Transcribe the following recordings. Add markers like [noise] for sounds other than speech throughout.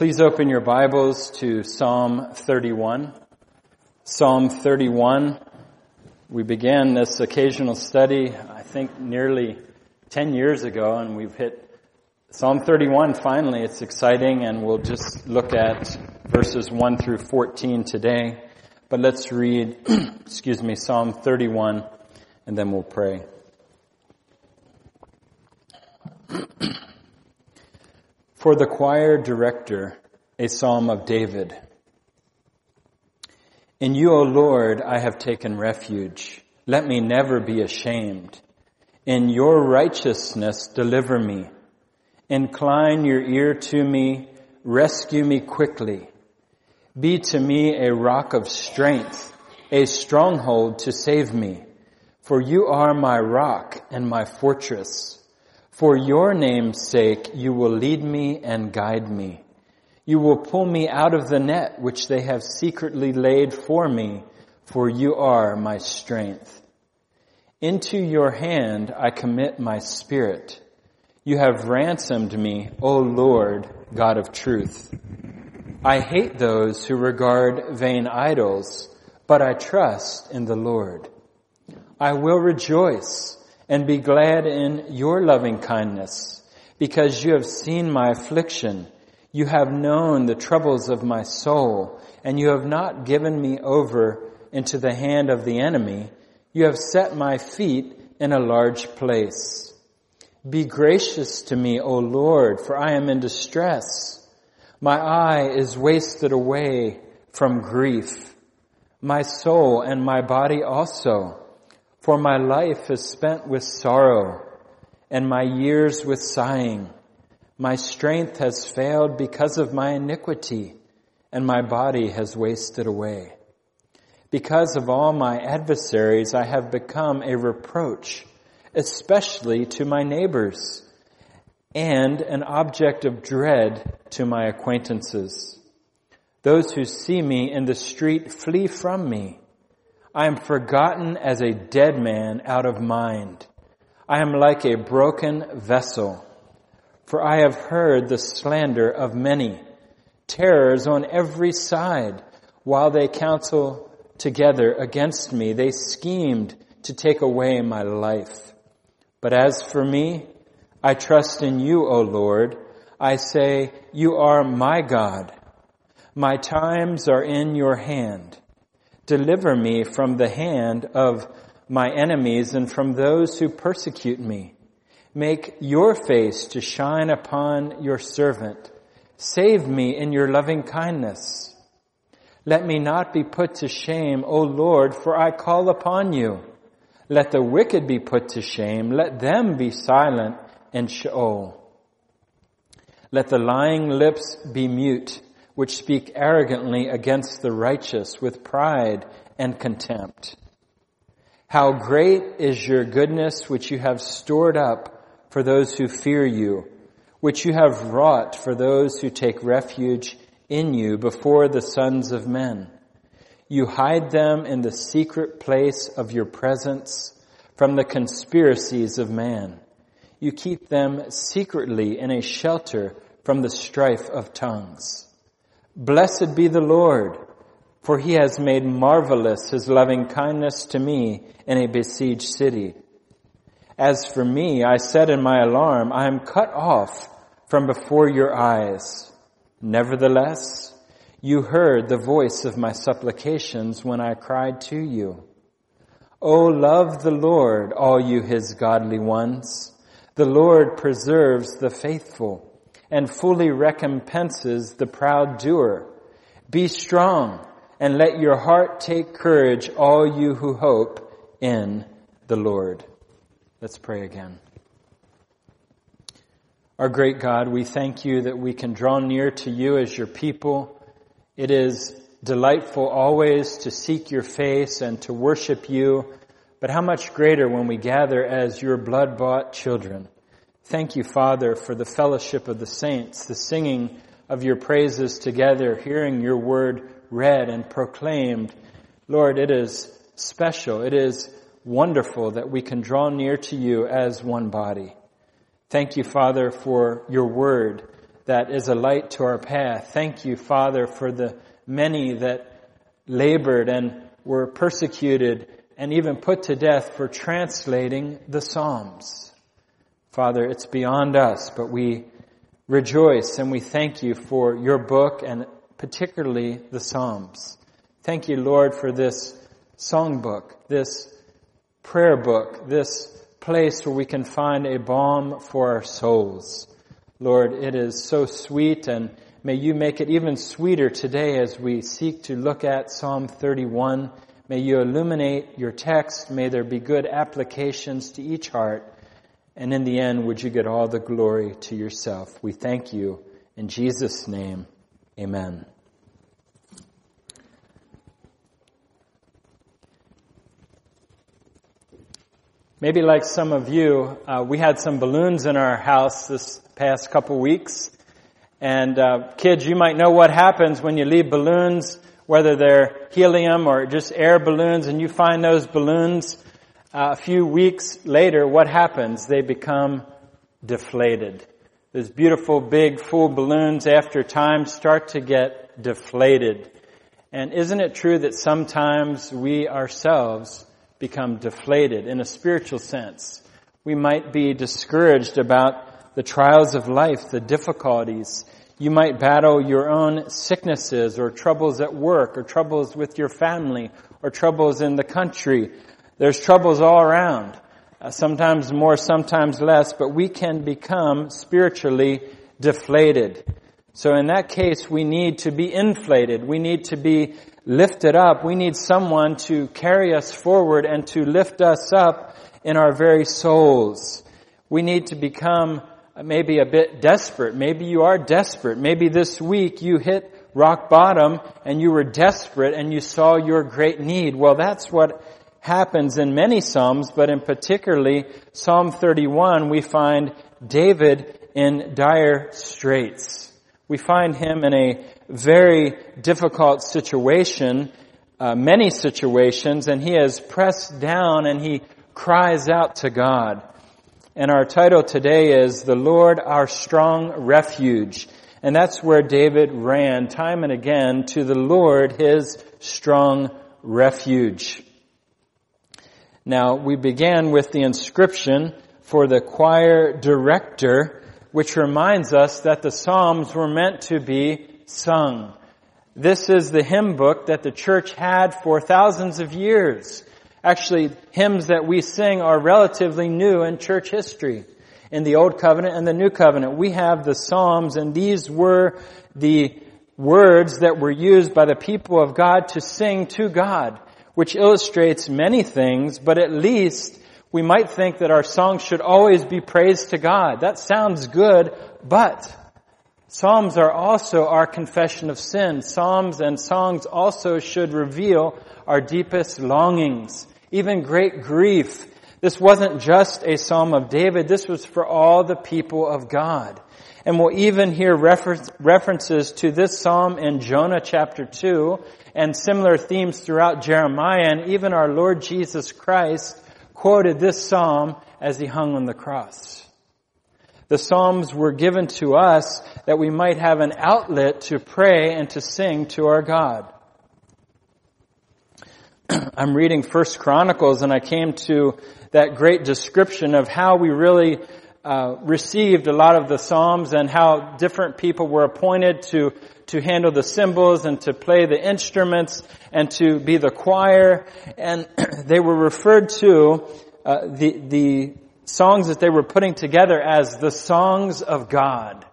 Please open your Bibles to Psalm 31. Psalm 31. We began this occasional study, I think nearly 10 years ago, and we've hit Psalm 31 finally. It's exciting, and we'll just look at verses 1 through 14 today. But let's read, [clears throat] excuse me, Psalm 31, and then we'll pray. For the choir director, a psalm of David. In you, O Lord, I have taken refuge. Let me never be ashamed. In your righteousness, deliver me. Incline your ear to me. Rescue me quickly. Be to me a rock of strength, a stronghold to save me. For you are my rock and my fortress. For your name's sake, you will lead me and guide me. You will pull me out of the net which they have secretly laid for me, for you are my strength. Into your hand I commit my spirit. You have ransomed me, O Lord, God of truth. I hate those who regard vain idols, but I trust in the Lord. I will rejoice and be glad in your loving kindness, because you have seen my affliction. You have known the troubles of my soul, and you have not given me over into the hand of the enemy. You have set my feet in a large place. Be gracious to me, O Lord, for I am in distress. My eye is wasted away from grief, my soul and my body also. For my life is spent with sorrow and my years with sighing. My strength has failed because of my iniquity and my body has wasted away. Because of all my adversaries, I have become a reproach, especially to my neighbors and an object of dread to my acquaintances. Those who see me in the street flee from me. I am forgotten as a dead man out of mind. I am like a broken vessel. For I have heard the slander of many, terrors on every side. While they counsel together against me, they schemed to take away my life. But as for me, I trust in you, O Lord. I say, you are my God. My times are in your hand. Deliver me from the hand of my enemies and from those who persecute me. Make your face to shine upon your servant. Save me in your loving kindness. Let me not be put to shame, O Lord, for I call upon you. Let the wicked be put to shame. Let them be silent in Sheol. Let the lying lips be mute which speak arrogantly against the righteous with pride and contempt. How great is your goodness which you have stored up for those who fear you, which you have wrought for those who take refuge in you before the sons of men. You hide them in the secret place of your presence from the conspiracies of man. You keep them secretly in a shelter from the strife of tongues. Blessed be the Lord, for he has made marvelous his loving kindness to me in a besieged city. As for me, I said in my alarm, I am cut off from before your eyes. Nevertheless, you heard the voice of my supplications when I cried to you. O love the Lord, all you his godly ones. The Lord preserves the faithful and fully recompenses the proud doer. Be strong and let your heart take courage, all you who hope in the Lord. Let's pray again. Our great God, we thank you that we can draw near to you as your people. It is delightful always to seek your face and to worship you, but how much greater when we gather as your blood bought children. Thank you, Father, for the fellowship of the saints, the singing of your praises together, hearing your word read and proclaimed. Lord, it is special. It is wonderful that we can draw near to you as one body. Thank you, Father, for your word that is a light to our path. Thank you, Father, for the many that labored and were persecuted and even put to death for translating the Psalms. Father, it's beyond us, but we rejoice and we thank you for your book and particularly the Psalms. Thank you, Lord, for this songbook, this prayer book, this place where we can find a balm for our souls. Lord, it is so sweet and may you make it even sweeter today as we seek to look at Psalm 31. May you illuminate your text. May there be good applications to each heart. And in the end, would you get all the glory to yourself? We thank you. In Jesus' name, amen. Maybe like some of you, uh, we had some balloons in our house this past couple weeks. And uh, kids, you might know what happens when you leave balloons, whether they're helium or just air balloons, and you find those balloons uh, a few weeks later, what happens? They become deflated. Those beautiful big full balloons after time start to get deflated. And isn't it true that sometimes we ourselves become deflated in a spiritual sense. We might be discouraged about the trials of life, the difficulties. You might battle your own sicknesses or troubles at work or troubles with your family or troubles in the country. There's troubles all around. Uh, sometimes more, sometimes less, but we can become spiritually deflated. So in that case, we need to be inflated. We need to be lifted up. We need someone to carry us forward and to lift us up in our very souls. We need to become maybe a bit desperate. Maybe you are desperate. Maybe this week you hit rock bottom and you were desperate and you saw your great need. Well, that's what happens in many Psalms, but in particularly Psalm 31, we find David in dire straits. We find him in a very difficult situation, uh, many situations, and he is pressed down and he cries out to God. And our title today is The Lord Our Strong Refuge. And that's where David ran time and again to the Lord, his strong refuge. Now, we began with the inscription for the choir director which reminds us that the Psalms were meant to be sung. This is the hymn book that the church had for thousands of years. Actually, hymns that we sing are relatively new in church history. In the Old Covenant and the New Covenant, we have the Psalms and these were the words that were used by the people of God to sing to God, which illustrates many things, but at least we might think that our songs should always be praise to God. That sounds good, but Psalms are also our confession of sin. Psalms and songs also should reveal our deepest longings, even great grief. This wasn't just a Psalm of David, this was for all the people of God. And we'll even hear reference, references to this Psalm in Jonah chapter 2 and similar themes throughout Jeremiah and even our Lord Jesus Christ quoted this psalm as he hung on the cross. The psalms were given to us that we might have an outlet to pray and to sing to our God. [clears throat] I'm reading First Chronicles and I came to that great description of how we really uh, received a lot of the psalms and how different people were appointed to to handle the cymbals and to play the instruments and to be the choir. And [clears throat] they were referred to, uh, the, the songs that they were putting together as the songs of God.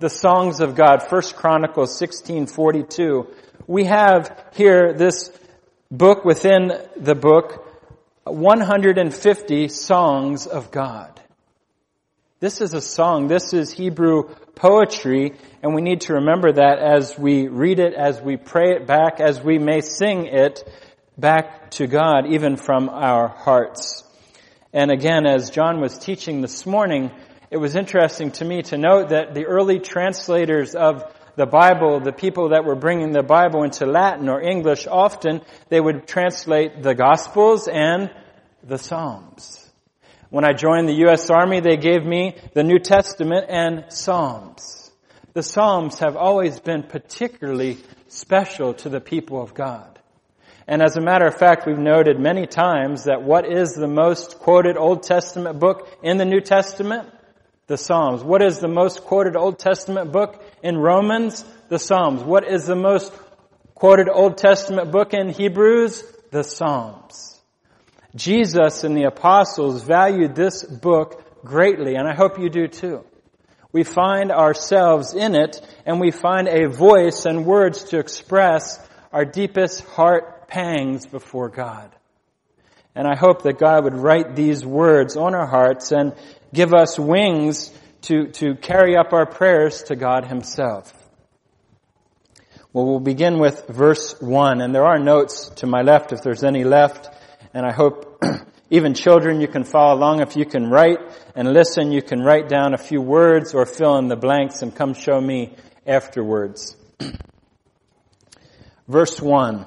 The songs of God. First Chronicles 1642. We have here this book within the book, 150 songs of God. This is a song. This is Hebrew poetry, and we need to remember that as we read it, as we pray it back, as we may sing it back to God, even from our hearts. And again, as John was teaching this morning, it was interesting to me to note that the early translators of the Bible, the people that were bringing the Bible into Latin or English, often they would translate the Gospels and the Psalms. When I joined the U.S. Army, they gave me the New Testament and Psalms. the Psalms have always been particularly special to the people of God. And as a matter of fact, we've noted many times that what is the most quoted Old Testament book in the New Testament? The Psalms. What is the most quoted Old Testament book in Romans? The Psalms. What is the most quoted Old Testament book in Hebrews? The Psalms. Jesus and the apostles valued this book greatly, and I hope you do too. We find ourselves in it, and we find a voice and words to express our deepest heart pangs before God. And I hope that God would write these words on our hearts and give us wings to, to carry up our prayers to God Himself. Well, we'll begin with verse 1, and there are notes to my left if there's any left, and I hope [clears throat] even children you can follow along. If you can write and listen, you can write down a few words or fill in the blanks and come show me afterwards. [clears throat] verse 1.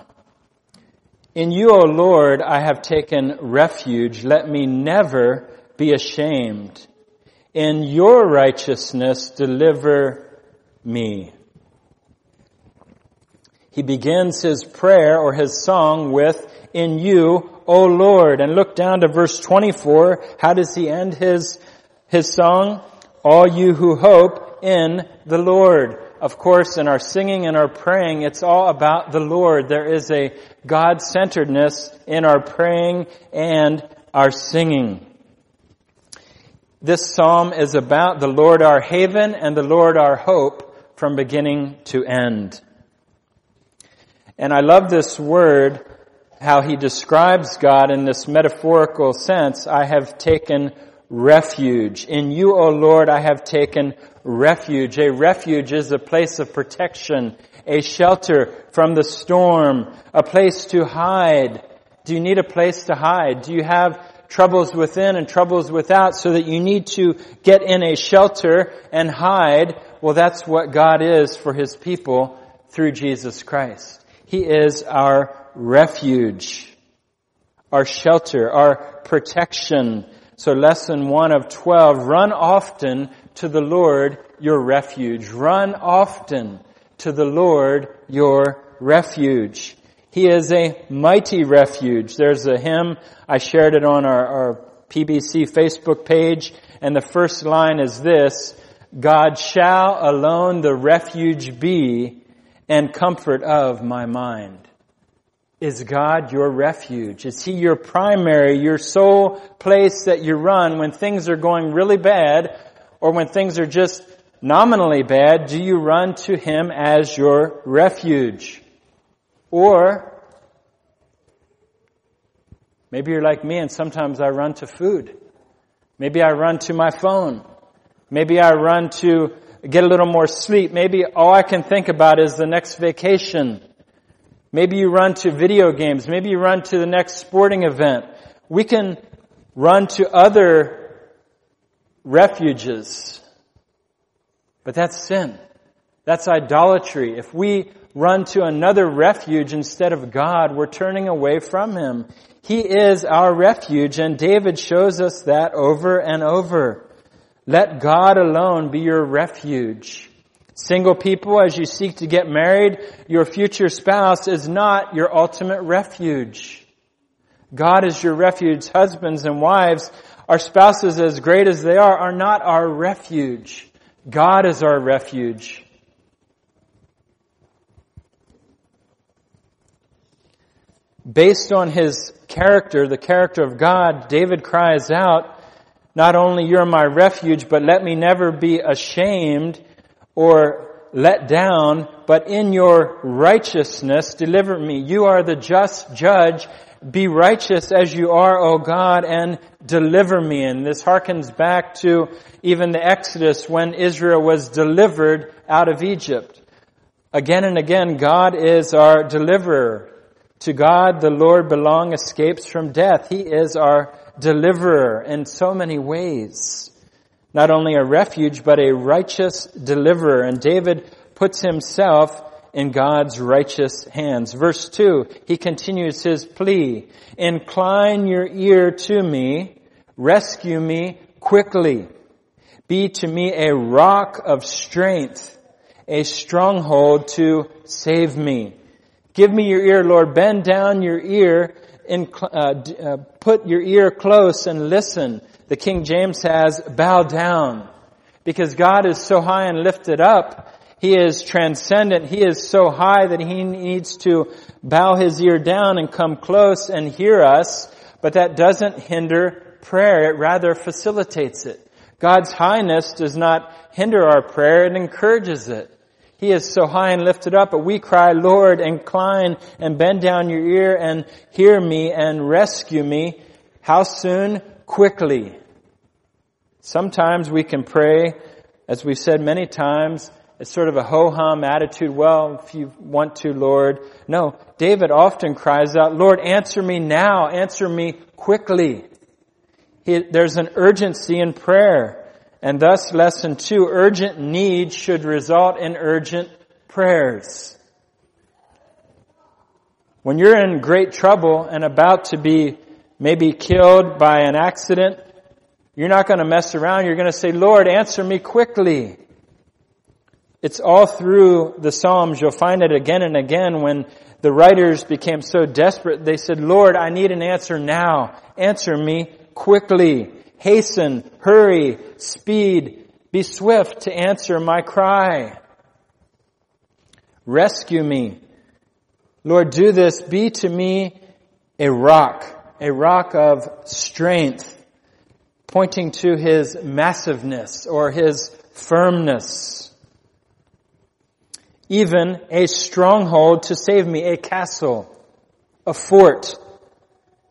In you, O Lord, I have taken refuge. Let me never be ashamed. In your righteousness, deliver me. He begins his prayer or his song with, in you, O Lord. And look down to verse 24. How does he end his, his song? All you who hope in the Lord of course, in our singing and our praying, it's all about the Lord. There is a God-centeredness in our praying and our singing. This psalm is about the Lord our haven and the Lord our hope from beginning to end. And I love this word, how he describes God in this metaphorical sense. I have taken refuge. In you, O Lord, I have taken refuge. A refuge is a place of protection, a shelter from the storm, a place to hide. Do you need a place to hide? Do you have troubles within and troubles without so that you need to get in a shelter and hide? Well, that's what God is for His people through Jesus Christ. He is our refuge, our shelter, our protection, so lesson one of 12, run often to the Lord your refuge. Run often to the Lord your refuge. He is a mighty refuge. There's a hymn, I shared it on our, our PBC Facebook page, and the first line is this, God shall alone the refuge be and comfort of my mind. Is God your refuge? Is He your primary, your sole place that you run when things are going really bad or when things are just nominally bad? Do you run to Him as your refuge? Or maybe you're like me and sometimes I run to food. Maybe I run to my phone. Maybe I run to get a little more sleep. Maybe all I can think about is the next vacation. Maybe you run to video games. Maybe you run to the next sporting event. We can run to other refuges. But that's sin. That's idolatry. If we run to another refuge instead of God, we're turning away from Him. He is our refuge and David shows us that over and over. Let God alone be your refuge. Single people, as you seek to get married, your future spouse is not your ultimate refuge. God is your refuge. Husbands and wives, our spouses, as great as they are, are not our refuge. God is our refuge. Based on his character, the character of God, David cries out, not only you're my refuge, but let me never be ashamed or let down, but in your righteousness deliver me. You are the just judge. Be righteous as you are, O God, and deliver me. And this harkens back to even the Exodus when Israel was delivered out of Egypt. Again and again, God is our deliverer. To God, the Lord belong escapes from death. He is our deliverer in so many ways not only a refuge, but a righteous deliverer. And David puts himself in God's righteous hands. Verse 2, he continues his plea. Incline your ear to me, rescue me quickly. Be to me a rock of strength a stronghold to save me. Give me your ear, Lord. Bend down your ear and uh, uh, put your ear close and listen. The King James has bow down because God is so high and lifted up. He is transcendent. He is so high that he needs to bow his ear down and come close and hear us. But that doesn't hinder prayer. It rather facilitates it. God's highness does not hinder our prayer. It encourages it. He is so high and lifted up, but we cry, Lord, incline and bend down your ear and hear me and rescue me. How soon? Quickly. Sometimes we can pray, as we've said many times, it's sort of a ho-hum attitude. Well, if you want to, Lord. No, David often cries out, Lord, answer me now. Answer me quickly. He, there's an urgency in prayer. And thus, lesson two, urgent needs should result in urgent prayers. When you're in great trouble and about to be maybe killed by an accident, you're not going to mess around. You're going to say, Lord, answer me quickly. It's all through the Psalms. You'll find it again and again when the writers became so desperate. They said, Lord, I need an answer now. Answer me quickly hasten, hurry, speed, be swift to answer my cry. Rescue me. Lord, do this. Be to me a rock, a rock of strength, pointing to his massiveness or his firmness. Even a stronghold to save me, a castle, a fort.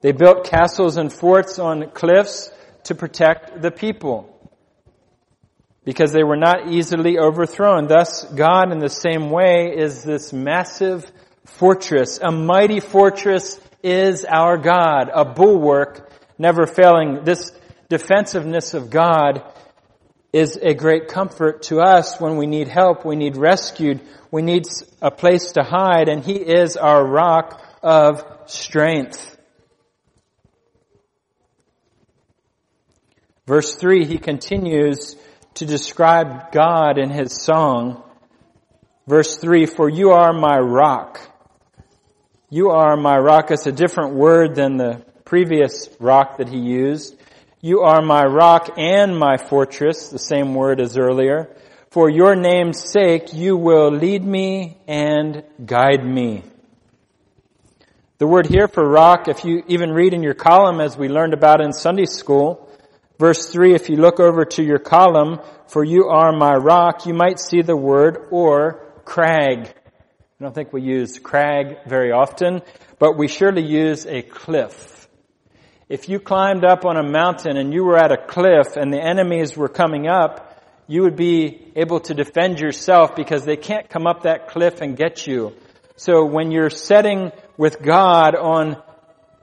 They built castles and forts on cliffs to protect the people because they were not easily overthrown. Thus, God in the same way is this massive fortress. A mighty fortress is our God, a bulwark never failing. This defensiveness of God is a great comfort to us when we need help, we need rescued, we need a place to hide, and He is our rock of strength. Verse 3, he continues to describe God in his song. Verse 3, for you are my rock. You are my rock. It's a different word than the previous rock that he used. You are my rock and my fortress, the same word as earlier. For your name's sake, you will lead me and guide me. The word here for rock, if you even read in your column as we learned about in Sunday school, Verse 3, if you look over to your column, for you are my rock, you might see the word or crag. I don't think we use crag very often, but we surely use a cliff. If you climbed up on a mountain and you were at a cliff and the enemies were coming up, you would be able to defend yourself because they can't come up that cliff and get you. So when you're setting with God on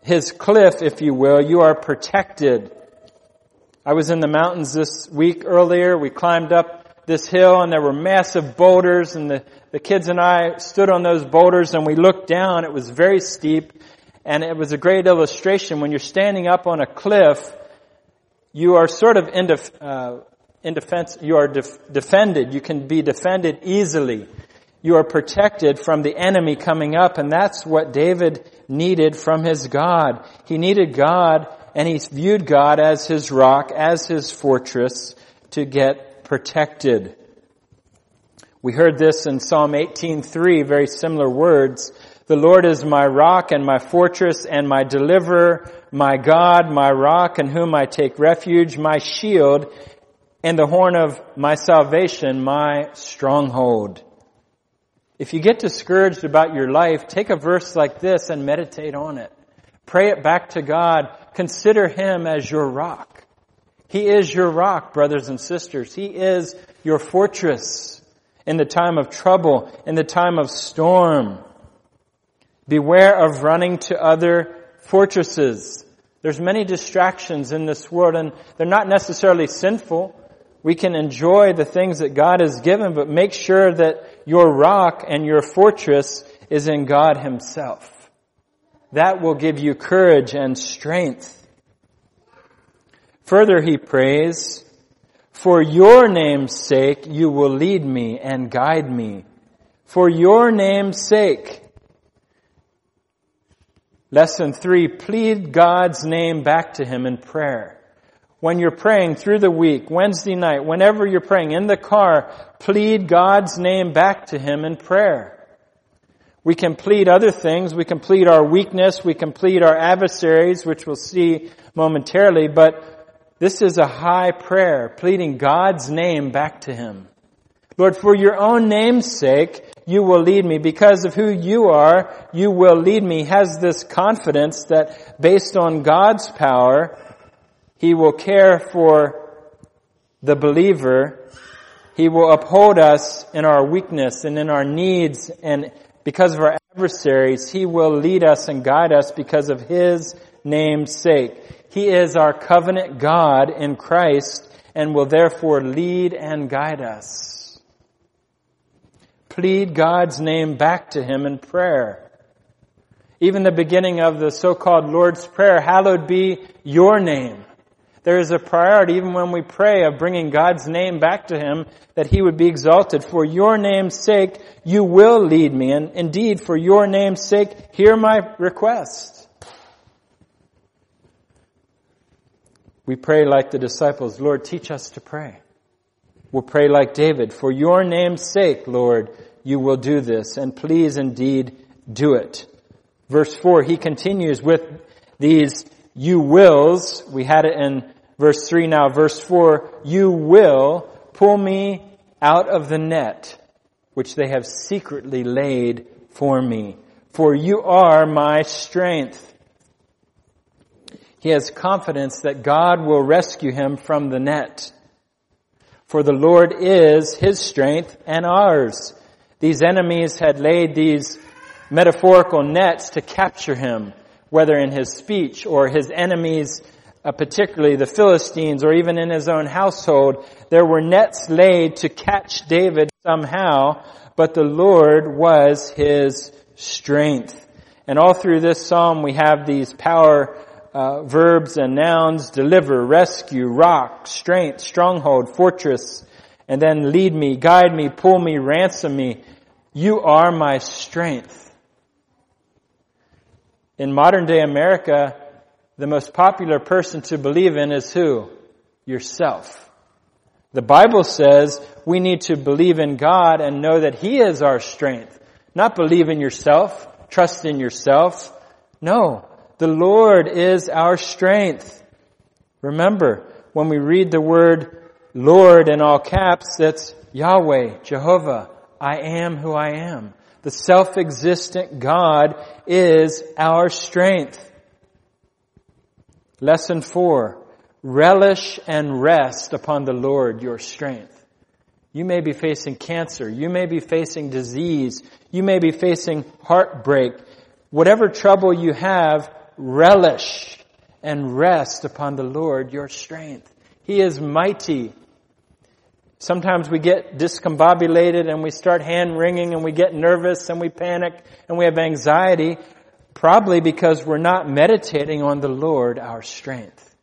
His cliff, if you will, you are protected. I was in the mountains this week earlier. We climbed up this hill and there were massive boulders and the, the kids and I stood on those boulders and we looked down. It was very steep and it was a great illustration. When you're standing up on a cliff, you are sort of in, def, uh, in defense, you are def- defended. You can be defended easily. You are protected from the enemy coming up and that's what David needed from his God. He needed God and he viewed God as his rock, as his fortress to get protected. We heard this in Psalm 18:3, very similar words. The Lord is my rock and my fortress and my deliverer, my God, my rock in whom I take refuge, my shield and the horn of my salvation, my stronghold. If you get discouraged about your life, take a verse like this and meditate on it. Pray it back to God. Consider Him as your rock. He is your rock, brothers and sisters. He is your fortress in the time of trouble, in the time of storm. Beware of running to other fortresses. There's many distractions in this world and they're not necessarily sinful. We can enjoy the things that God has given, but make sure that your rock and your fortress is in God Himself. That will give you courage and strength. Further, he prays, For your name's sake, you will lead me and guide me. For your name's sake. Lesson three, plead God's name back to Him in prayer. When you're praying through the week, Wednesday night, whenever you're praying in the car, plead God's name back to Him in prayer. We can plead other things. We can plead our weakness. We can plead our adversaries, which we'll see momentarily, but this is a high prayer, pleading God's name back to Him. Lord, for your own name's sake, you will lead me. Because of who you are, you will lead me. Has this confidence that based on God's power, He will care for the believer. He will uphold us in our weakness and in our needs and because of our adversaries, He will lead us and guide us because of His name's sake. He is our covenant God in Christ and will therefore lead and guide us. Plead God's name back to Him in prayer. Even the beginning of the so-called Lord's Prayer, hallowed be your name. There is a priority, even when we pray, of bringing God's name back to Him, that He would be exalted. For your name's sake, you will lead me. And indeed, for your name's sake, hear my request. We pray like the disciples, Lord, teach us to pray. We'll pray like David, for your name's sake, Lord, you will do this, and please indeed do it. Verse 4, he continues with these you wills. We had it in verse 3 now. Verse 4, you will pull me out of the net which they have secretly laid for me. For you are my strength. He has confidence that God will rescue him from the net. For the Lord is his strength and ours. These enemies had laid these metaphorical nets to capture him, whether in his speech or his enemies, uh, particularly the Philistines or even in his own household. There were nets laid to catch David somehow, but the Lord was his strength. And all through this psalm we have these power uh, verbs and nouns, deliver, rescue, rock, strength, stronghold, fortress, and then lead me, guide me, pull me, ransom me. You are my strength. In modern day America, the most popular person to believe in is who? Yourself. The Bible says we need to believe in God and know that He is our strength. Not believe in yourself, trust in yourself. No. The Lord is our strength. Remember, when we read the word Lord in all caps, that's Yahweh, Jehovah, I am who I am. The self-existent God is our strength. Lesson four, relish and rest upon the Lord your strength. You may be facing cancer. You may be facing disease. You may be facing heartbreak. Whatever trouble you have, relish and rest upon the Lord your strength. He is mighty. Sometimes we get discombobulated and we start hand wringing and we get nervous and we panic and we have anxiety, probably because we're not meditating on the Lord our strength.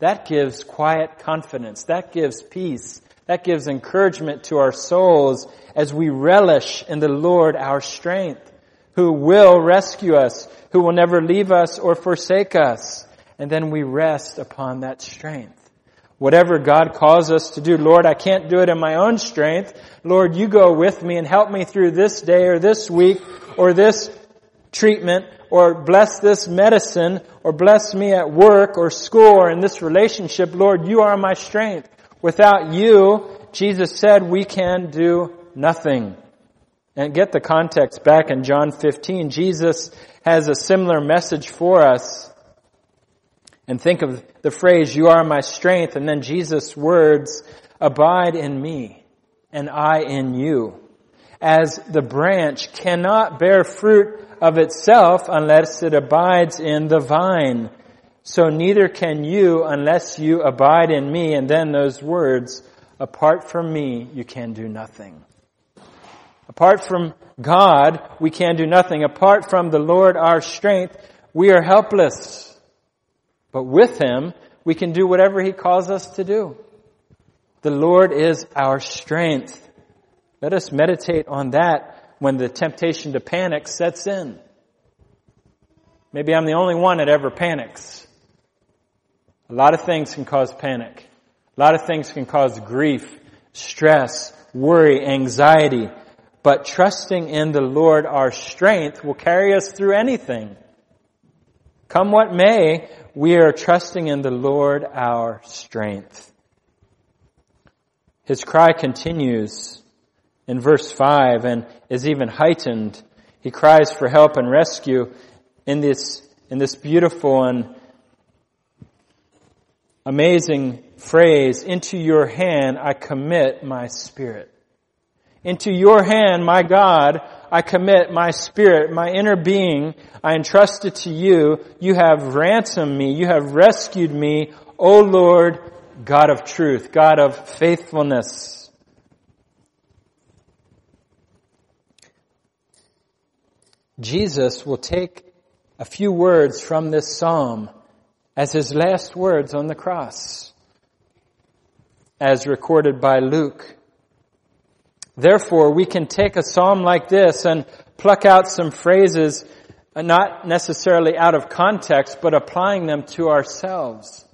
That gives quiet confidence. That gives peace. That gives encouragement to our souls as we relish in the Lord our strength, who will rescue us, who will never leave us or forsake us. And then we rest upon that strength. Whatever God calls us to do, Lord, I can't do it in my own strength. Lord, you go with me and help me through this day or this week or this treatment or bless this medicine or bless me at work or school or in this relationship. Lord, you are my strength. Without you, Jesus said we can do nothing. And get the context back in John 15. Jesus has a similar message for us. And think of the phrase, you are my strength, and then Jesus' words, abide in me, and I in you. As the branch cannot bear fruit of itself unless it abides in the vine. So neither can you unless you abide in me. And then those words, apart from me, you can do nothing. Apart from God, we can do nothing. Apart from the Lord, our strength, we are helpless. But with Him, we can do whatever He calls us to do. The Lord is our strength. Let us meditate on that when the temptation to panic sets in. Maybe I'm the only one that ever panics. A lot of things can cause panic. A lot of things can cause grief, stress, worry, anxiety. But trusting in the Lord, our strength, will carry us through anything. Come what may, we are trusting in the Lord, our strength. His cry continues in verse 5 and is even heightened. He cries for help and rescue in this, in this beautiful and amazing phrase, into your hand I commit my spirit. Into your hand, my God, I commit my spirit, my inner being, I entrust it to you. You have ransomed me. You have rescued me, O Lord, God of truth, God of faithfulness. Jesus will take a few words from this psalm as his last words on the cross, as recorded by Luke. Therefore, we can take a psalm like this and pluck out some phrases, uh, not necessarily out of context, but applying them to ourselves.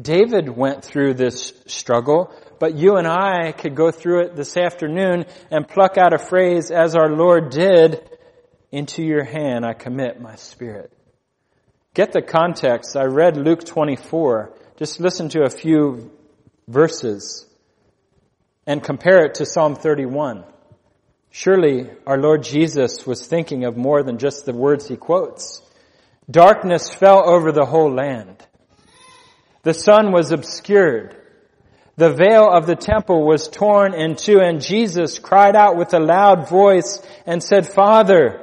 David went through this struggle, but you and I could go through it this afternoon and pluck out a phrase as our Lord did, into your hand I commit my spirit. Get the context. I read Luke 24. Just listen to a few verses and compare it to Psalm 31. Surely our Lord Jesus was thinking of more than just the words he quotes. Darkness fell over the whole land. The sun was obscured. The veil of the temple was torn in two and Jesus cried out with a loud voice and said, Father,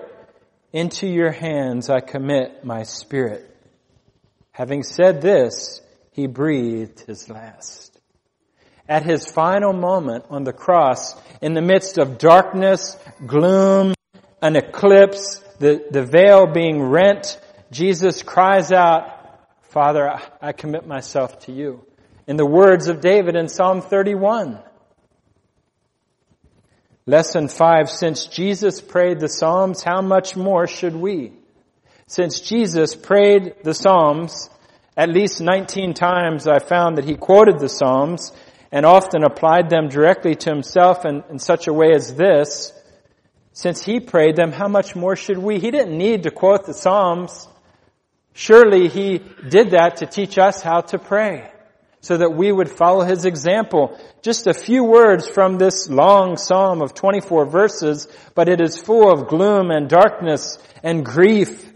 into your hands I commit my spirit. Having said this, he breathed his last at his final moment on the cross, in the midst of darkness, gloom, an eclipse, the, the veil being rent, Jesus cries out, Father, I commit myself to you. In the words of David in Psalm 31. Lesson 5, since Jesus prayed the Psalms, how much more should we? Since Jesus prayed the Psalms, at least 19 times I found that he quoted the Psalms, and often applied them directly to himself in, in such a way as this, since he prayed them, how much more should we? He didn't need to quote the Psalms. Surely he did that to teach us how to pray so that we would follow his example. Just a few words from this long psalm of 24 verses, but it is full of gloom and darkness and grief.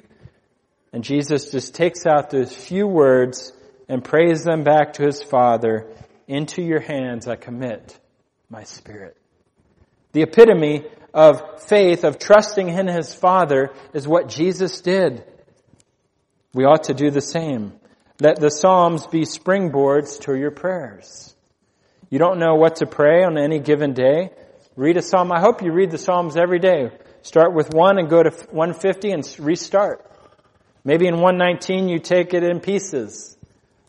And Jesus just takes out those few words and prays them back to his Father into your hands I commit my spirit. The epitome of faith, of trusting in his Father, is what Jesus did. We ought to do the same. Let the Psalms be springboards to your prayers. You don't know what to pray on any given day? Read a Psalm. I hope you read the Psalms every day. Start with one and go to 150 and restart. Maybe in 119 you take it in pieces.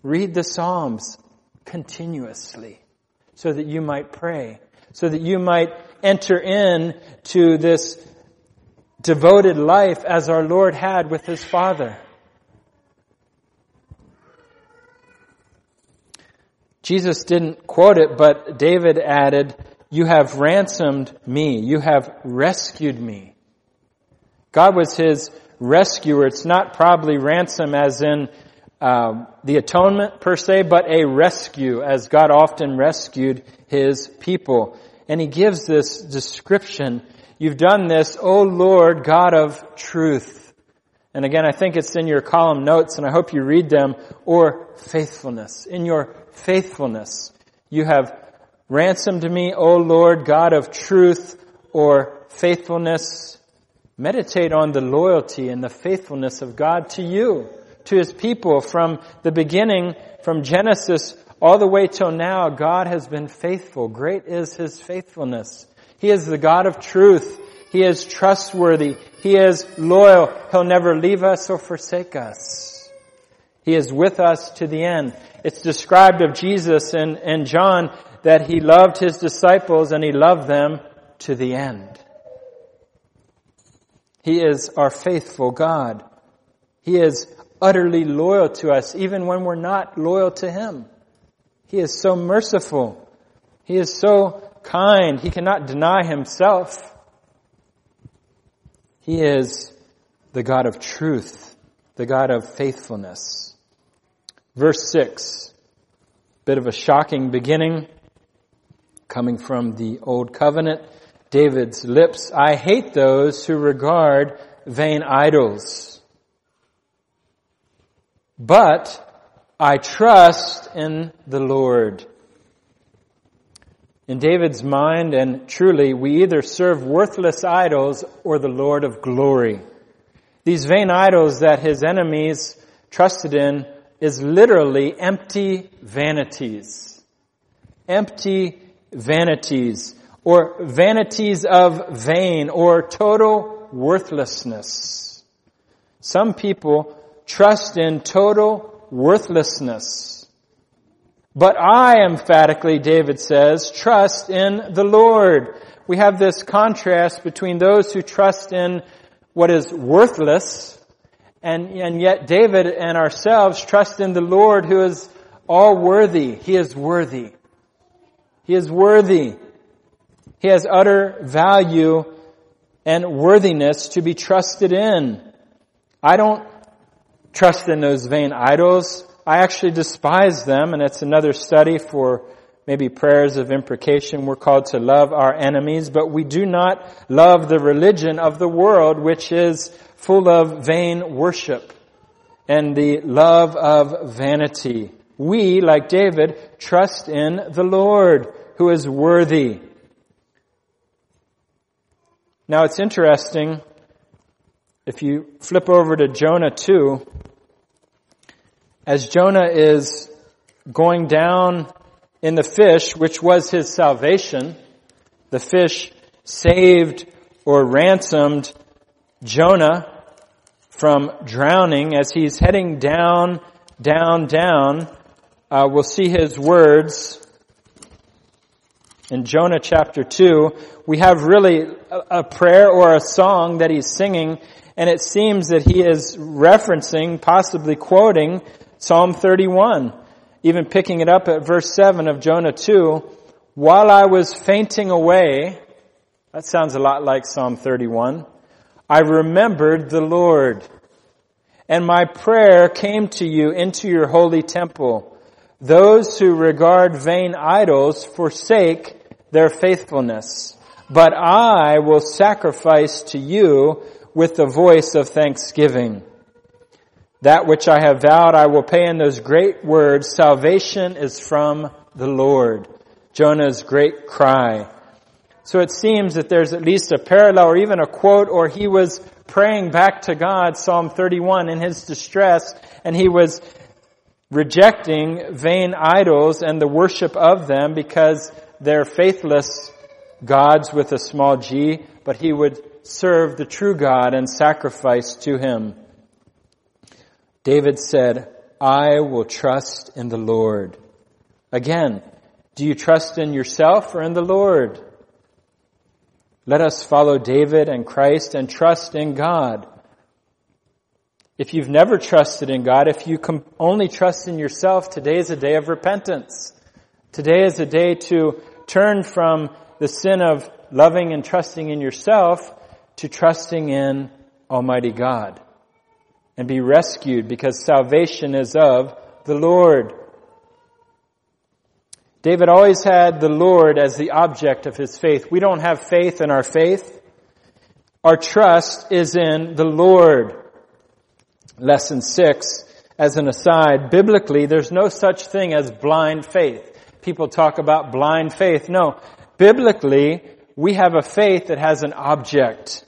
Read the Psalms continuously so that you might pray, so that you might enter in to this devoted life as our Lord had with his Father. Jesus didn't quote it, but David added, you have ransomed me. You have rescued me. God was his rescuer. It's not probably ransom as in um, the atonement per se, but a rescue, as God often rescued His people. And He gives this description. You've done this, O Lord, God of truth. And again, I think it's in your column notes, and I hope you read them, or faithfulness. In your faithfulness, you have ransomed me, O Lord, God of truth, or faithfulness. Meditate on the loyalty and the faithfulness of God to you to his people from the beginning, from Genesis all the way till now, God has been faithful. Great is his faithfulness. He is the God of truth. He is trustworthy. He is loyal. He'll never leave us or forsake us. He is with us to the end. It's described of Jesus in, in John that he loved his disciples and he loved them to the end. He is our faithful God. He is utterly loyal to us even when we're not loyal to him. He is so merciful. He is so kind. He cannot deny himself. He is the God of truth, the God of faithfulness. Verse 6, bit of a shocking beginning coming from the Old Covenant. David's lips, I hate those who regard vain idols. But I trust in the Lord. In David's mind, and truly, we either serve worthless idols or the Lord of glory. These vain idols that his enemies trusted in is literally empty vanities. Empty vanities, or vanities of vain, or total worthlessness. Some people trust in total worthlessness. But I emphatically, David says, trust in the Lord. We have this contrast between those who trust in what is worthless and, and yet David and ourselves trust in the Lord who is all worthy. He is worthy. He is worthy. He has utter value and worthiness to be trusted in. I don't trust in those vain idols. I actually despise them, and it's another study for maybe prayers of imprecation. We're called to love our enemies, but we do not love the religion of the world, which is full of vain worship and the love of vanity. We, like David, trust in the Lord, who is worthy. Now it's interesting, if you flip over to Jonah 2, as Jonah is going down in the fish, which was his salvation, the fish saved or ransomed Jonah from drowning as he's heading down, down, down. Uh, we'll see his words in Jonah chapter 2. We have really a, a prayer or a song that he's singing, and it seems that he is referencing, possibly quoting Psalm 31, even picking it up at verse 7 of Jonah 2, while I was fainting away, that sounds a lot like Psalm 31, I remembered the Lord, and my prayer came to you into your holy temple. Those who regard vain idols forsake their faithfulness, but I will sacrifice to you with the voice of thanksgiving. That which I have vowed I will pay in those great words. Salvation is from the Lord. Jonah's great cry. So it seems that there's at least a parallel or even a quote or he was praying back to God, Psalm 31, in his distress and he was rejecting vain idols and the worship of them because they're faithless gods with a small g, but he would serve the true God and sacrifice to him. David said, I will trust in the Lord. Again, do you trust in yourself or in the Lord? Let us follow David and Christ and trust in God. If you've never trusted in God, if you only trust in yourself, today is a day of repentance. Today is a day to turn from the sin of loving and trusting in yourself to trusting in Almighty God and be rescued because salvation is of the Lord. David always had the Lord as the object of his faith. We don't have faith in our faith. Our trust is in the Lord. Lesson six, as an aside, biblically, there's no such thing as blind faith. People talk about blind faith. No. Biblically, we have a faith that has an object.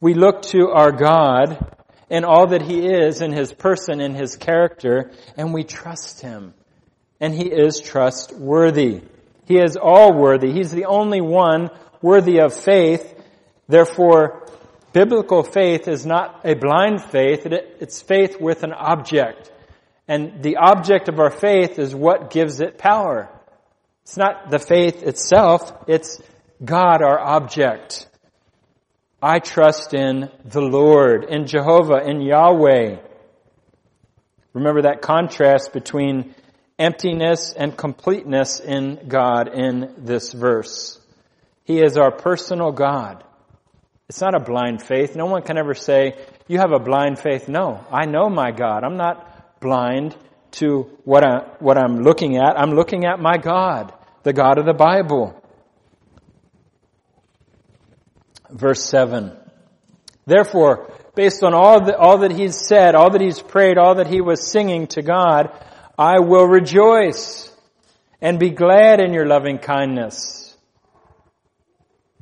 We look to our God in all that He is, in His person, in His character, and we trust Him. And He is trustworthy. He is all worthy. He's the only one worthy of faith. Therefore, biblical faith is not a blind faith, it's faith with an object. And the object of our faith is what gives it power. It's not the faith itself, it's God, our object. I trust in the Lord, in Jehovah, in Yahweh. Remember that contrast between emptiness and completeness in God in this verse. He is our personal God. It's not a blind faith. No one can ever say, you have a blind faith. No, I know my God. I'm not blind to what, I, what I'm looking at. I'm looking at my God, the God of the Bible. Verse 7. Therefore, based on all, the, all that he's said, all that he's prayed, all that he was singing to God, I will rejoice and be glad in your loving kindness.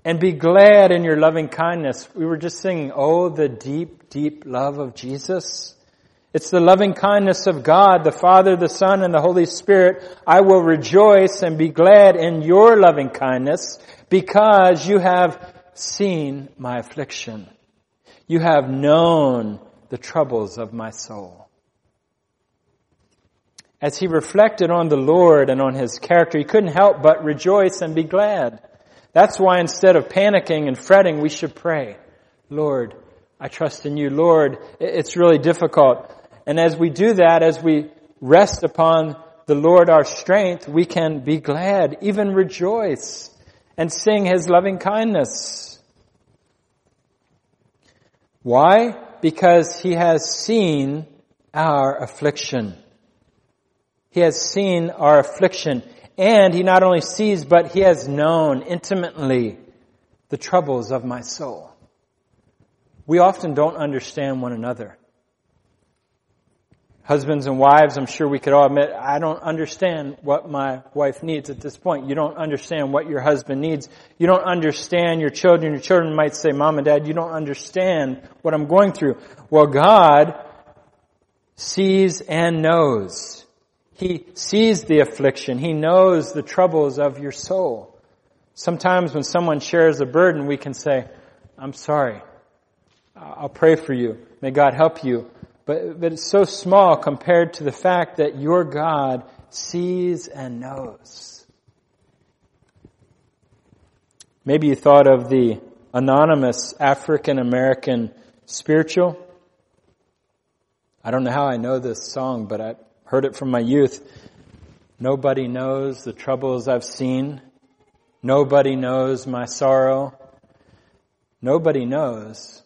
And be glad in your loving kindness. We were just singing, Oh, the deep, deep love of Jesus. It's the loving kindness of God, the Father, the Son, and the Holy Spirit. I will rejoice and be glad in your loving kindness because you have seen my affliction. You have known the troubles of my soul. As he reflected on the Lord and on his character, he couldn't help but rejoice and be glad. That's why instead of panicking and fretting, we should pray. Lord, I trust in you. Lord, it's really difficult. And as we do that, as we rest upon the Lord our strength, we can be glad, even rejoice, and sing his loving kindness. Why? Because he has seen our affliction. He has seen our affliction. And he not only sees, but he has known intimately the troubles of my soul. We often don't understand one another. Husbands and wives, I'm sure we could all admit, I don't understand what my wife needs at this point. You don't understand what your husband needs. You don't understand your children. Your children might say, Mom and Dad, you don't understand what I'm going through. Well, God sees and knows. He sees the affliction. He knows the troubles of your soul. Sometimes when someone shares a burden, we can say, I'm sorry. I'll pray for you. May God help you. But, but it's so small compared to the fact that your God sees and knows. Maybe you thought of the anonymous African American spiritual. I don't know how I know this song, but I heard it from my youth. Nobody knows the troubles I've seen. Nobody knows my sorrow. Nobody knows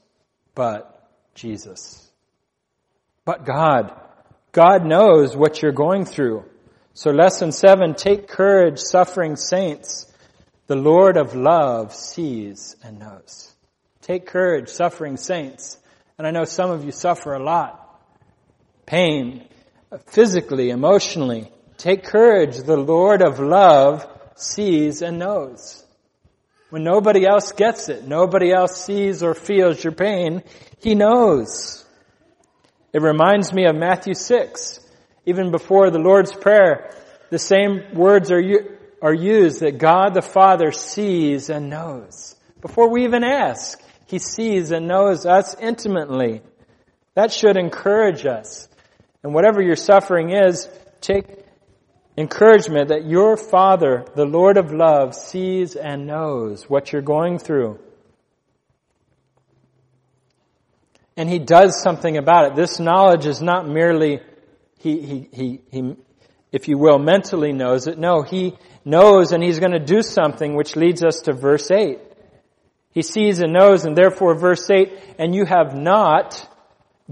but Jesus. But God. God knows what you're going through. So lesson seven, take courage, suffering saints. The Lord of love sees and knows. Take courage, suffering saints. And I know some of you suffer a lot. Pain, physically, emotionally. Take courage. The Lord of love sees and knows. When nobody else gets it, nobody else sees or feels your pain, He knows. It reminds me of Matthew 6. Even before the Lord's Prayer, the same words are, are used that God the Father sees and knows. Before we even ask, He sees and knows us intimately. That should encourage us. And whatever your suffering is, take encouragement that your Father, the Lord of love, sees and knows what you're going through. And he does something about it. This knowledge is not merely, he, he, he, he, if you will, mentally knows it. No, he knows and he's going to do something which leads us to verse 8. He sees and knows and therefore verse 8, and you have not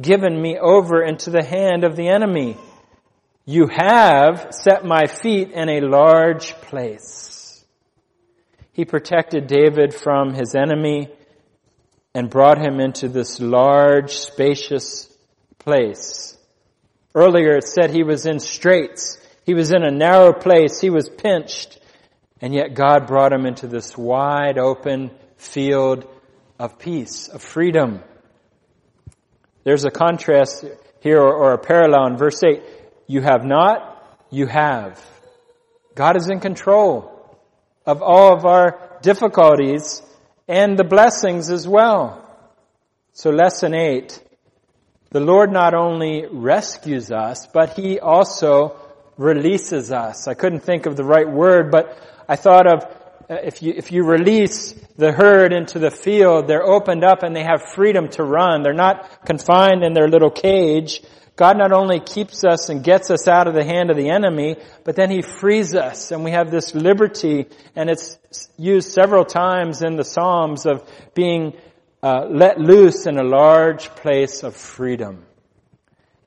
given me over into the hand of the enemy. You have set my feet in a large place. He protected David from his enemy and brought him into this large, spacious place. Earlier it said he was in straits. He was in a narrow place. He was pinched. And yet God brought him into this wide open field of peace, of freedom. There's a contrast here or, a parallel in verse 8. You have not, you have. God is in control of all of our difficulties and the blessings as well. So lesson eight, the Lord not only rescues us, but He also releases us. I couldn't think of the right word, but I thought of uh, if you, if you release the herd into the field, they're opened up and they have freedom to run. They're not confined in their little cage. God not only keeps us and gets us out of the hand of the enemy, but then He frees us and we have this liberty and it's used several times in the Psalms of being uh, let loose in a large place of freedom.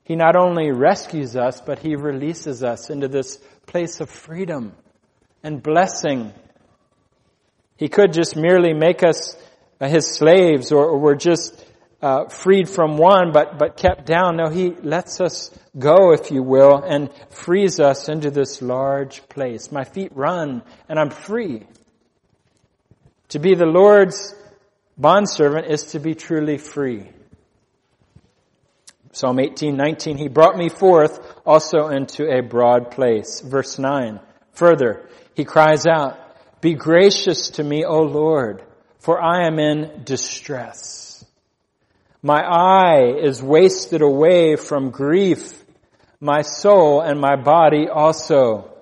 He not only rescues us, but He releases us into this place of freedom and blessing. He could just merely make us uh, His slaves or, or we're just uh, freed from one but, but kept down. No, He lets us go, if you will, and frees us into this large place. My feet run and I'm free. To be the Lord's bondservant is to be truly free. Psalm 18, 19, He brought me forth also into a broad place. Verse 9. Further, He cries out, Be gracious to me, O Lord, for I am in distress. My eye is wasted away from grief, my soul and my body also.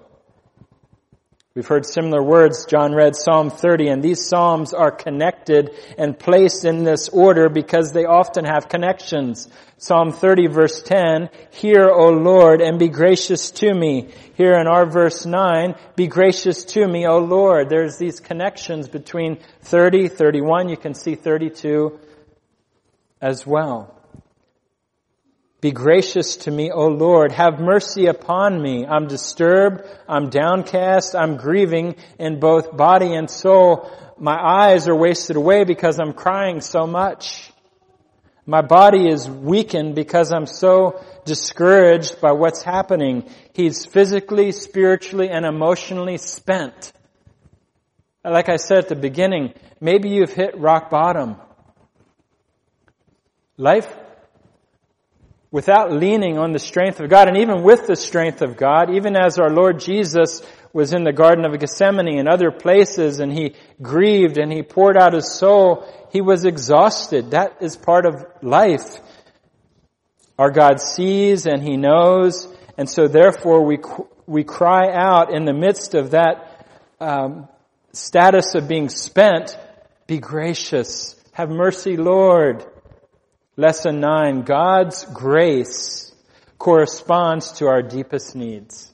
We've heard similar words. John read Psalm 30 and these Psalms are connected and placed in this order because they often have connections. Psalm 30 verse 10, Hear, O Lord, and be gracious to me. Here in our verse 9, Be gracious to me, O Lord. There's these connections between 30, 31, you can see 32 as well. Be gracious to me, O Lord. Have mercy upon me. I'm disturbed. I'm downcast. I'm grieving in both body and soul. My eyes are wasted away because I'm crying so much. My body is weakened because I'm so discouraged by what's happening. He's physically, spiritually, and emotionally spent. Like I said at the beginning, maybe you've hit rock bottom. Life without leaning on the strength of God and even with the strength of God, even as our Lord Jesus was in the Garden of Gethsemane and other places and he grieved and he poured out his soul, he was exhausted. That is part of life. Our God sees and he knows and so therefore we, we cry out in the midst of that um, status of being spent, be gracious. Have mercy, Lord. Lesson 9, God's grace corresponds to our deepest needs.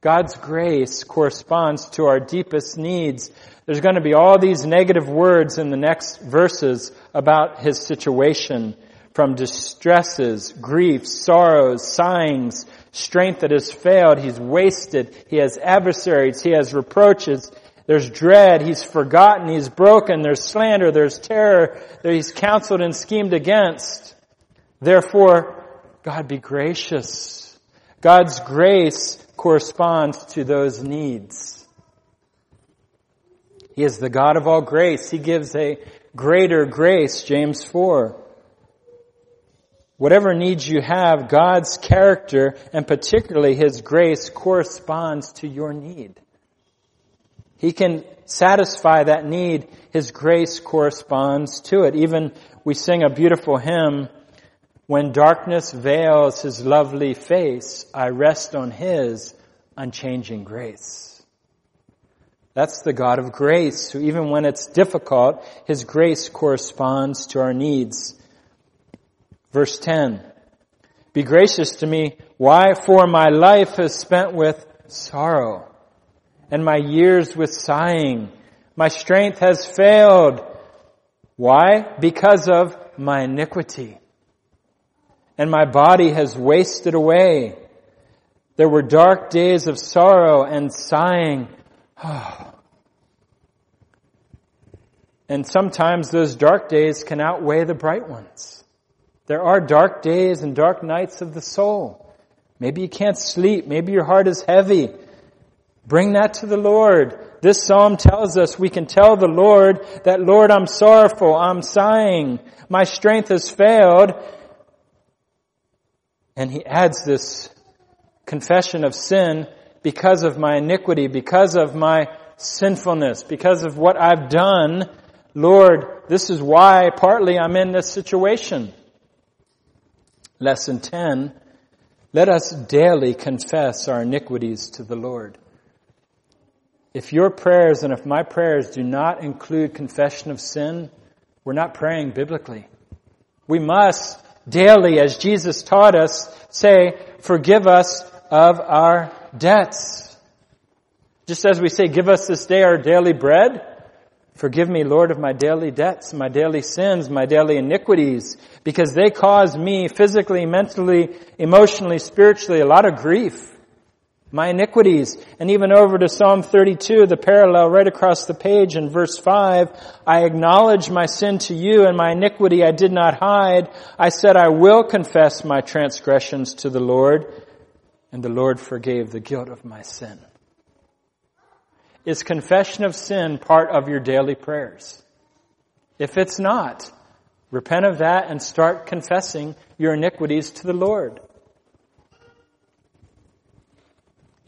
God's grace corresponds to our deepest needs. There's going to be all these negative words in the next verses about his situation from distresses, griefs, sorrows, sighings, strength that has failed. He's wasted. He has adversaries. He has reproaches. There's dread. He's forgotten. He's broken. There's slander. There's terror. He's counseled and schemed against. Therefore, God be gracious. God's grace corresponds to those needs. He is the God of all grace. He gives a greater grace, James 4. Whatever needs you have, God's character and particularly His grace corresponds to your need. He can satisfy that need. His grace corresponds to it. Even we sing a beautiful hymn, when darkness veils his lovely face, I rest on his unchanging grace. That's the God of grace, who even when it's difficult, his grace corresponds to our needs. Verse 10. Be gracious to me. Why? For my life is spent with sorrow and my years with sighing. My strength has failed. Why? Because of my iniquity. And my body has wasted away. There were dark days of sorrow and sighing. [sighs] and sometimes those dark days can outweigh the bright ones. There are dark days and dark nights of the soul. Maybe you can't sleep. Maybe your heart is heavy. Bring that to the Lord. This psalm tells us we can tell the Lord that, Lord, I'm sorrowful, I'm sighing, my strength has failed. And he adds this confession of sin because of my iniquity, because of my sinfulness, because of what I've done. Lord, this is why partly I'm in this situation. Lesson 10 Let us daily confess our iniquities to the Lord. If your prayers and if my prayers do not include confession of sin, we're not praying biblically. We must daily, as Jesus taught us, say, forgive us of our debts. Just as we say, give us this day our daily bread, forgive me, Lord, of my daily debts, my daily sins, my daily iniquities, because they cause me physically, mentally, emotionally, spiritually a lot of grief my iniquities. And even over to Psalm 32, the parallel right across the page in verse 5, I acknowledge my sin to you and my iniquity I did not hide. I said I will confess my transgressions to the Lord and the Lord forgave the guilt of my sin. Is confession of sin part of your daily prayers? If it's not, repent of that and start confessing your iniquities to the Lord.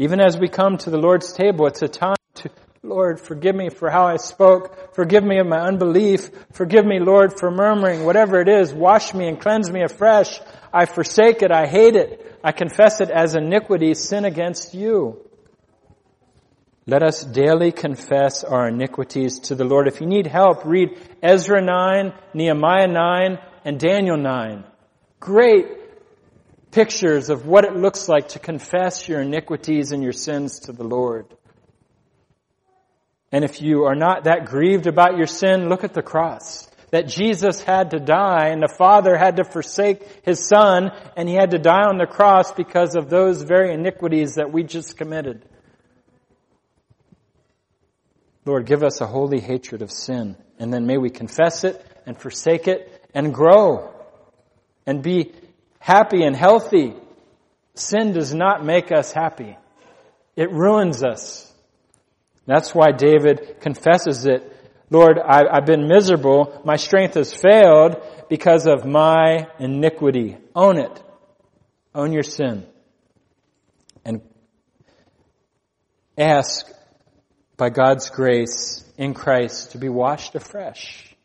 Even as we come to the Lord's table, it's a time to, Lord, forgive me for how I spoke. Forgive me of my unbelief. Forgive me, Lord, for murmuring. Whatever it is, wash me and cleanse me afresh. I forsake it. I hate it. I confess it as iniquity, sin against you. Let us daily confess our iniquities to the Lord. If you need help, read Ezra 9, Nehemiah 9, and Daniel 9. Great pictures of what it looks like to confess your iniquities and your sins to the Lord. And if you are not that grieved about your sin, look at the cross. That Jesus had to die and the Father had to forsake His Son and He had to die on the cross because of those very iniquities that we just committed. Lord, give us a holy hatred of sin and then may we confess it and forsake it and grow and be happy and healthy. Sin does not make us happy. It ruins us. That's why David confesses it. Lord, I, have been miserable. My strength has failed because of my iniquity. Own it. Own your sin. And ask by God's grace in Christ to be washed afresh.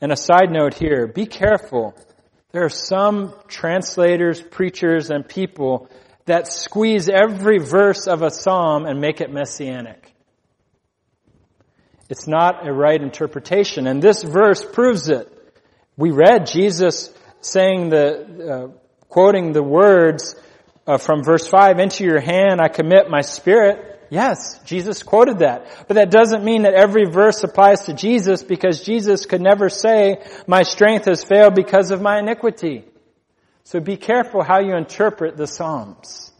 And a side note here, be careful there are some translators, preachers, and people that squeeze every verse of a psalm and make it messianic. It's not a right interpretation, and this verse proves it. We read Jesus saying the, uh, quoting the words uh, from verse 5, into your hand I commit my spirit. Yes, Jesus quoted that. But that doesn't mean that every verse applies to Jesus because Jesus could never say, my strength has failed because of my iniquity. So be careful how you interpret the Psalms.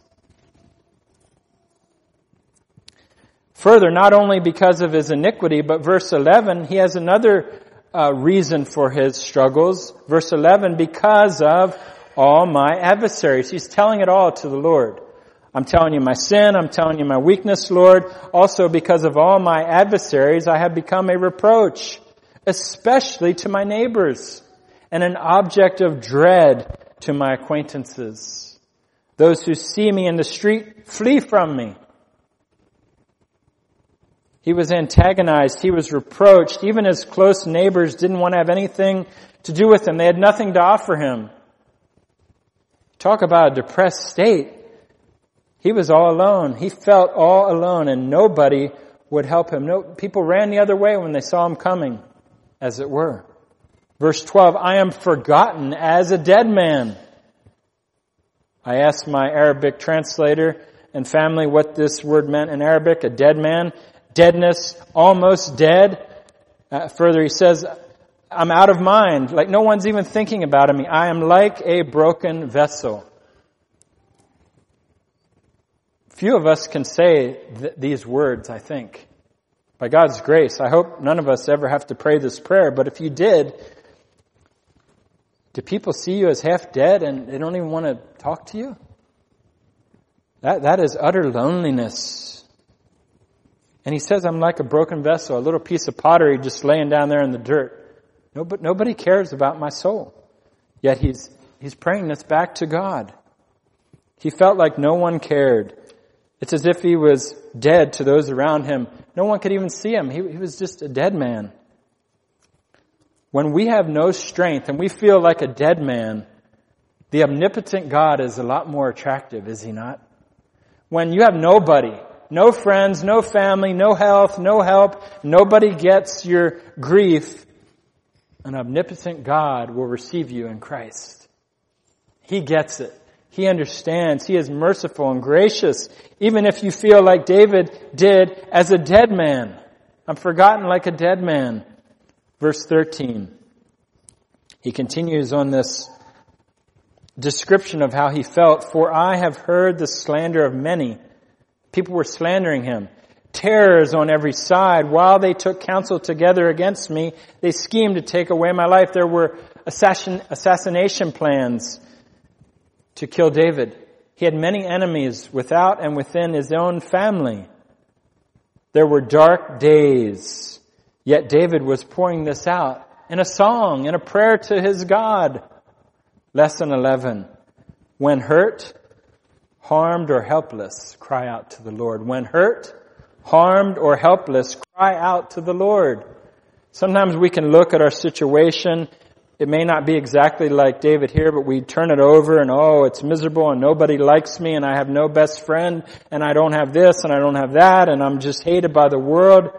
Further, not only because of his iniquity, but verse 11, he has another uh, reason for his struggles. Verse 11, because of all my adversaries. He's telling it all to the Lord. I'm telling you my sin. I'm telling you my weakness, Lord. Also because of all my adversaries, I have become a reproach, especially to my neighbors and an object of dread to my acquaintances. Those who see me in the street flee from me. He was antagonized. He was reproached. Even his close neighbors didn't want to have anything to do with him. They had nothing to offer him. Talk about a depressed state. He was all alone. He felt all alone and nobody would help him. No, people ran the other way when they saw him coming, as it were. Verse 12, I am forgotten as a dead man. I asked my Arabic translator and family what this word meant in Arabic, a dead man. Deadness, almost dead. Uh, further, he says, I'm out of mind, like no one's even thinking about me. I am like a broken vessel. Few of us can say th- these words, I think. By God's grace, I hope none of us ever have to pray this prayer, but if you did, do people see you as half dead and they don't even want to talk to you? That, that is utter loneliness. And he says, I'm like a broken vessel, a little piece of pottery just laying down there in the dirt. Nobody, nobody cares about my soul. Yet he's, he's praying this back to God. He felt like no one cared. It's as if he was dead to those around him. No one could even see him. He, he was just a dead man. When we have no strength and we feel like a dead man, The omnipotent God is a lot more attractive, is he not? When you have nobody, no friends, no family, no health, no help, nobody gets your grief, an omnipotent God will receive you in Christ. He gets it. He understands. He is merciful and gracious, even if you feel like David did as a dead man. I'm forgotten like a dead man. Verse 13. He continues on this description of how he felt. For I have heard the slander of many. People were slandering him. Terrors on every side. While they took counsel together against me, they schemed to take away my life. There were assassin, assassination plans to kill David. He had many enemies without and within his own family. There were dark days. Yet David was pouring this out in a song, in a prayer to his God. Lesson 11. When hurt, harmed, or helpless, cry out to the Lord. When hurt, harmed, or helpless, cry out to the Lord. Sometimes we can look at our situation. It may not be exactly like David here, but we turn it over and oh, it's miserable and nobody likes me and I have no best friend and I don't have this and I don't have that and I'm just hated by the world.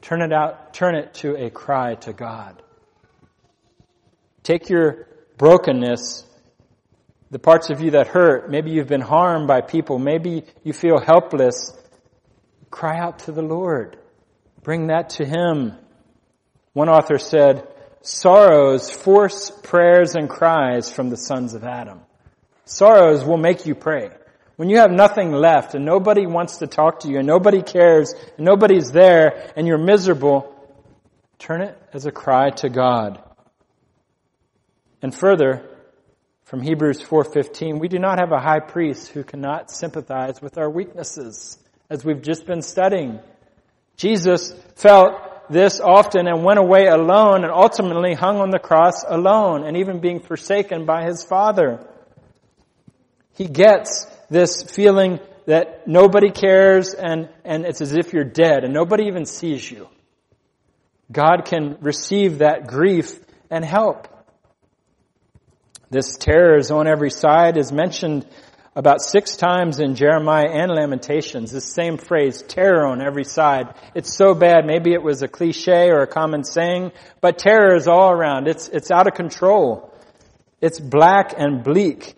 Turn it out, turn it to a cry to God. Take your brokenness, the parts of you that hurt, maybe you've been harmed by people, maybe you feel helpless, cry out to the Lord. Bring that to Him. One author said, sorrows force prayers and cries from the sons of Adam. Sorrows will make you pray. When you have nothing left and nobody wants to talk to you and nobody cares and nobody's there and you're miserable, turn it as a cry to God. And further, from Hebrews 4:15, we do not have a high priest who cannot sympathize with our weaknesses, as we've just been studying. Jesus felt this often and went away alone and ultimately hung on the cross alone and even being forsaken by his Father. He gets this feeling that nobody cares and, and it's as if you're dead and nobody even sees you. God can receive that grief and help. This terror is on every side is mentioned about six times in Jeremiah and Lamentations. This same phrase, terror on every side. It's so bad. Maybe it was a cliche or a common saying, but terror is all around. It's, it's out of control. It's black and bleak.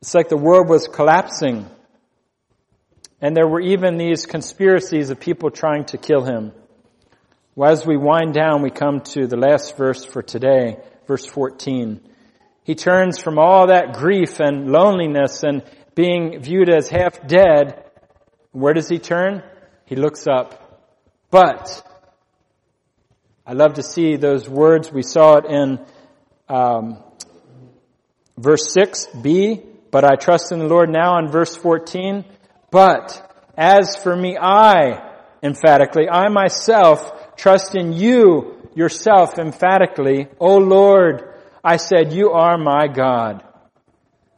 It's like the world was collapsing. And there were even these conspiracies of people trying to kill him. Well, as we wind down, we come to the last verse for today, verse 14. He turns from all that grief and loneliness and being viewed as half dead. Where does he turn? He looks up. But, I love to see those words. We saw it in um, verse 6b, but I trust in the Lord now in verse 14. But, as for me, I, emphatically, I myself trust in you, yourself, emphatically, O Lord, I said, you are my God.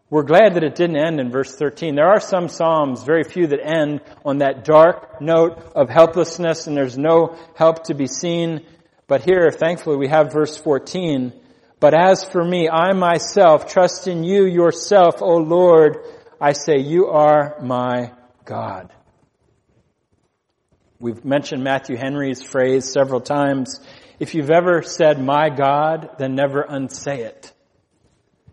We're glad that it didn't end in verse 13. There are some Psalms, very few that end on that dark note of helplessness and there's no help to be seen. But here, thankfully, we have verse 14. But as for me, I myself trust in you yourself, O Lord. I say, you are my God. We've mentioned Matthew Henry's phrase several times. If you've ever said, my God, then never unsay it.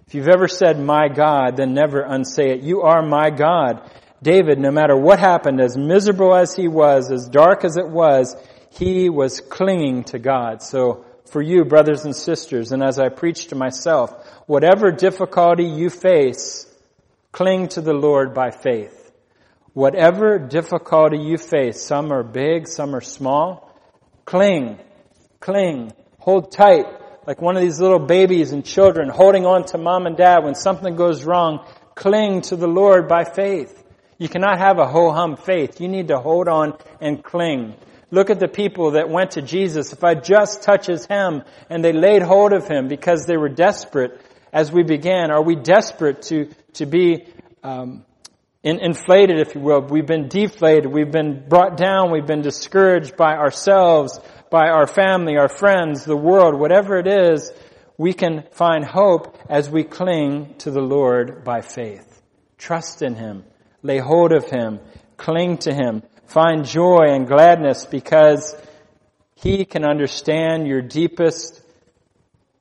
If you've ever said, my God, then never unsay it. You are my God. David, no matter what happened, as miserable as he was, as dark as it was, he was clinging to God. So for you, brothers and sisters, and as I preach to myself, whatever difficulty you face, cling to the Lord by faith. Whatever difficulty you face, some are big, some are small, cling Cling. Hold tight. Like one of these little babies and children holding on to mom and dad when something goes wrong. Cling to the Lord by faith. You cannot have a ho-hum faith. You need to hold on and cling. Look at the people that went to Jesus. If I just touch his hem and they laid hold of him because they were desperate as we began. Are we desperate to, to be, um, in, inflated, if you will? We've been deflated. We've been brought down. We've been discouraged by ourselves by our family, our friends, the world, whatever it is, we can find hope as we cling to the Lord by faith. Trust in Him. Lay hold of Him. Cling to Him. Find joy and gladness because He can understand your deepest,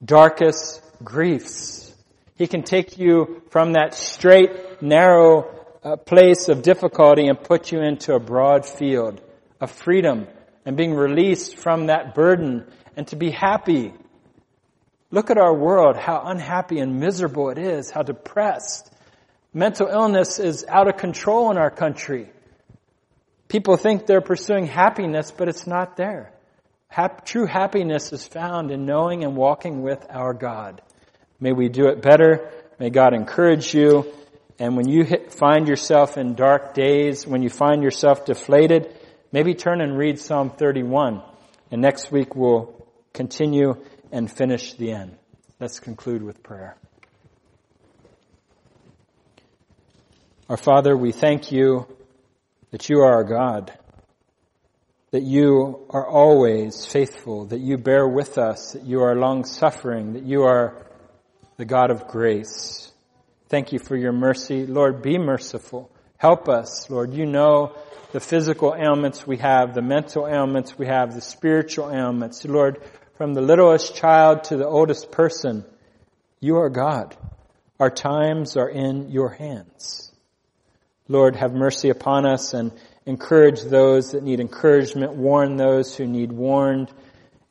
darkest griefs. He can take you from that strait, narrow uh, place of difficulty and put you into a broad field of freedom and being released from that burden and to be happy. Look at our world, how unhappy and miserable it is, how depressed. Mental illness is out of control in our country. People think they're pursuing happiness, but it's not there. Hap- true happiness is found in knowing and walking with our God. May we do it better. May God encourage you. And when you hit, find yourself in dark days, when you find yourself deflated, maybe turn and read Psalm 31. And next week we'll continue and finish the end. Let's conclude with prayer. Our Father, we thank you that you are our God, that you are always faithful, that you bear with us, that you are long suffering, that you are the God of grace. Thank you for your mercy. Lord, be merciful. Help us, Lord. You know the physical ailments we have, the mental ailments we have, the spiritual ailments. Lord, from the littlest child to the oldest person, you are God. Our times are in your hands. Lord, have mercy upon us and encourage those that need encouragement, warn those who need warned,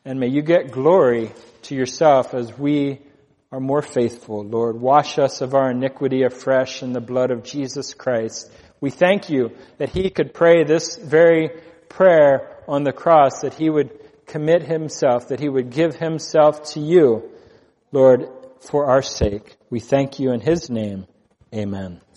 and may you get glory to yourself as we are more faithful. Lord, wash us of our iniquity afresh in the blood of Jesus Christ. We thank you that he could pray this very prayer on the cross, that he would commit himself, that he would give himself to you, Lord, for our sake. We thank you in his name. Amen.